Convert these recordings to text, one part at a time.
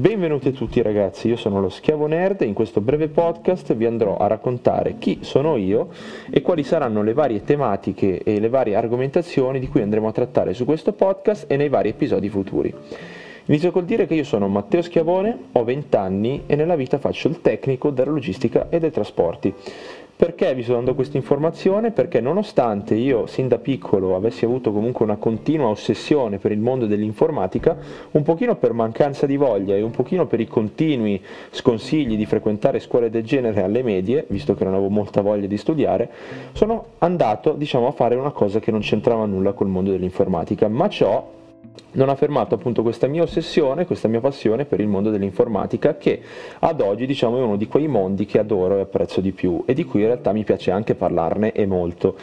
Benvenuti a tutti ragazzi, io sono lo Schiavo Nerd e in questo breve podcast vi andrò a raccontare chi sono io e quali saranno le varie tematiche e le varie argomentazioni di cui andremo a trattare su questo podcast e nei vari episodi futuri. Inizio col dire che io sono Matteo Schiavone, ho 20 anni e nella vita faccio il tecnico della logistica e dei trasporti. Perché vi sto dando questa informazione? Perché nonostante io sin da piccolo avessi avuto comunque una continua ossessione per il mondo dell'informatica, un pochino per mancanza di voglia e un pochino per i continui sconsigli di frequentare scuole del genere alle medie, visto che non avevo molta voglia di studiare, sono andato diciamo a fare una cosa che non c'entrava nulla col mondo dell'informatica, ma ciò non ha fermato appunto questa mia ossessione, questa mia passione per il mondo dell'informatica che ad oggi diciamo è uno di quei mondi che adoro e apprezzo di più e di cui in realtà mi piace anche parlarne e molto.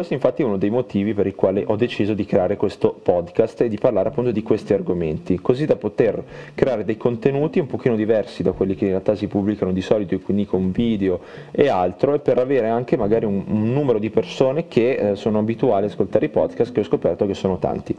Questo infatti è uno dei motivi per i quali ho deciso di creare questo podcast e di parlare appunto di questi argomenti, così da poter creare dei contenuti un pochino diversi da quelli che in realtà si pubblicano di solito, quindi con video e altro, e per avere anche magari un, un numero di persone che eh, sono abituali ad ascoltare i podcast che ho scoperto che sono tanti.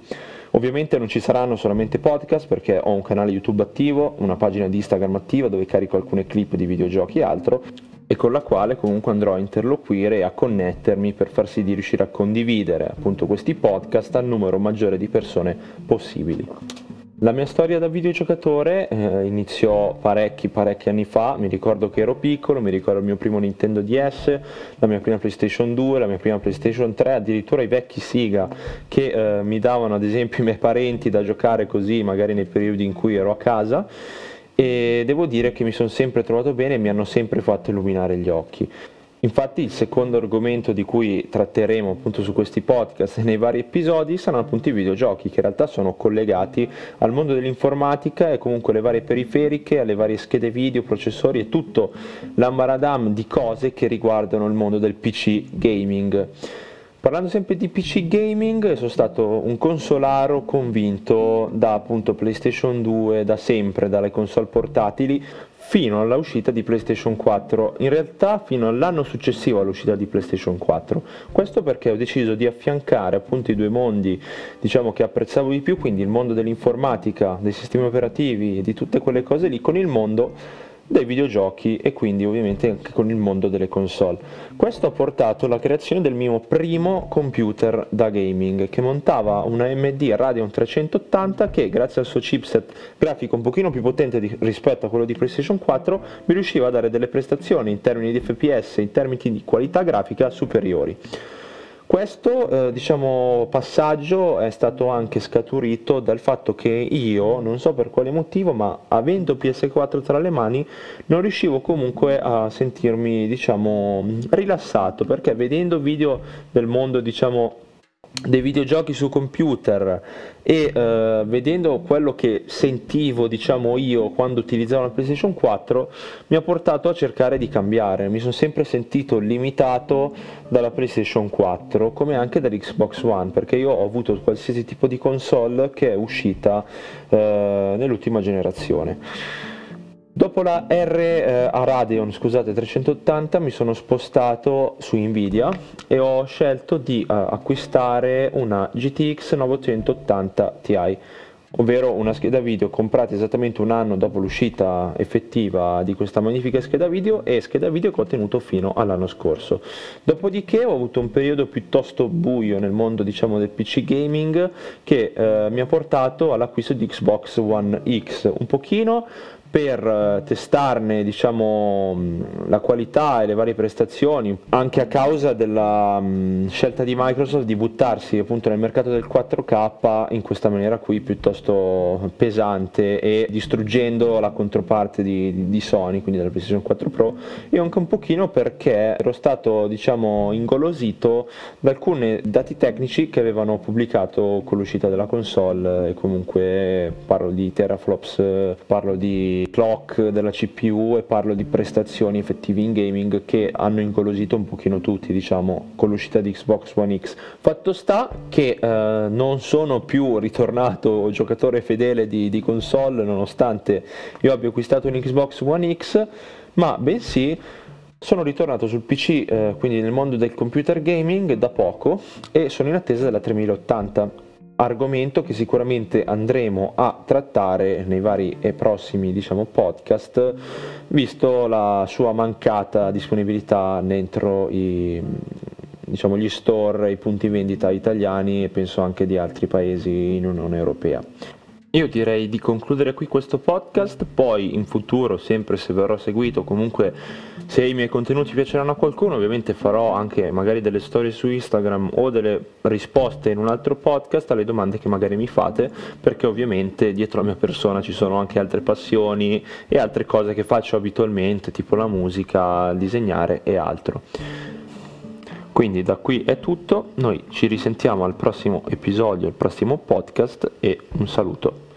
Ovviamente non ci saranno solamente podcast perché ho un canale YouTube attivo, una pagina di Instagram attiva dove carico alcune clip di videogiochi e altro e con la quale comunque andrò a interloquire e a connettermi per far sì di riuscire a condividere appunto questi podcast al numero maggiore di persone possibili. La mia storia da videogiocatore eh, iniziò parecchi parecchi anni fa, mi ricordo che ero piccolo, mi ricordo il mio primo Nintendo DS, la mia prima PlayStation 2, la mia prima PlayStation 3, addirittura i vecchi Siga che eh, mi davano ad esempio i miei parenti da giocare così magari nei periodi in cui ero a casa e devo dire che mi sono sempre trovato bene e mi hanno sempre fatto illuminare gli occhi. Infatti il secondo argomento di cui tratteremo appunto su questi podcast e nei vari episodi saranno appunto i videogiochi che in realtà sono collegati al mondo dell'informatica e comunque alle varie periferiche, alle varie schede video, processori e tutto l'ambaradam di cose che riguardano il mondo del PC gaming. Parlando sempre di PC gaming, sono stato un consolaro convinto da appunto PlayStation 2, da sempre, dalle console portatili, fino all'uscita di PlayStation 4, in realtà fino all'anno successivo all'uscita di PlayStation 4. Questo perché ho deciso di affiancare appunto i due mondi, diciamo che apprezzavo di più, quindi il mondo dell'informatica, dei sistemi operativi e di tutte quelle cose lì con il mondo dei videogiochi e quindi ovviamente anche con il mondo delle console. Questo ha portato alla creazione del mio primo computer da gaming che montava una AMD Radeon 380 che grazie al suo chipset grafico un pochino più potente di, rispetto a quello di PlayStation 4 mi riusciva a dare delle prestazioni in termini di FPS, in termini di qualità grafica superiori. Questo eh, diciamo, passaggio è stato anche scaturito dal fatto che io, non so per quale motivo, ma avendo PS4 tra le mani, non riuscivo comunque a sentirmi diciamo, rilassato, perché vedendo video del mondo diciamo, dei videogiochi su computer e uh, vedendo quello che sentivo diciamo io quando utilizzavo la PlayStation 4 mi ha portato a cercare di cambiare. Mi sono sempre sentito limitato dalla PlayStation 4 come anche dall'Xbox One perché io ho avuto qualsiasi tipo di console che è uscita uh, nell'ultima generazione Dopo la R eh, a Radeon scusate, 380 mi sono spostato su Nvidia e ho scelto di eh, acquistare una GTX 980 Ti, ovvero una scheda video comprata esattamente un anno dopo l'uscita effettiva di questa magnifica scheda video e scheda video che ho tenuto fino all'anno scorso. Dopodiché ho avuto un periodo piuttosto buio nel mondo diciamo del PC gaming che eh, mi ha portato all'acquisto di Xbox One X, un pochino per eh, testarne diciamo, la qualità e le varie prestazioni, anche a causa della um, scelta di Microsoft di buttarsi appunto nel mercato del 4K in questa maniera qui piuttosto pesante e distruggendo la controparte di, di Sony, quindi della PlayStation 4 Pro, e anche un pochino perché ero stato diciamo ingolosito da alcuni dati tecnici che avevano pubblicato con l'uscita della console e comunque parlo di teraflops, parlo clock della CPU e parlo di prestazioni effettive in gaming che hanno ingolosito un pochino tutti, diciamo, con l'uscita di Xbox One X. Fatto sta che eh, non sono più ritornato giocatore fedele di, di console, nonostante io abbia acquistato un Xbox One X, ma bensì sono ritornato sul PC, eh, quindi nel mondo del computer gaming da poco e sono in attesa della 3080 argomento che sicuramente andremo a trattare nei vari e prossimi diciamo, podcast, visto la sua mancata disponibilità dentro i, diciamo, gli store, i punti vendita italiani e penso anche di altri paesi in Unione Europea. Io direi di concludere qui questo podcast, poi in futuro, sempre se verrò seguito, comunque se i miei contenuti piaceranno a qualcuno, ovviamente farò anche magari delle storie su Instagram o delle risposte in un altro podcast alle domande che magari mi fate, perché ovviamente dietro la mia persona ci sono anche altre passioni e altre cose che faccio abitualmente, tipo la musica, il disegnare e altro. Quindi da qui è tutto, noi ci risentiamo al prossimo episodio, al prossimo podcast e un saluto.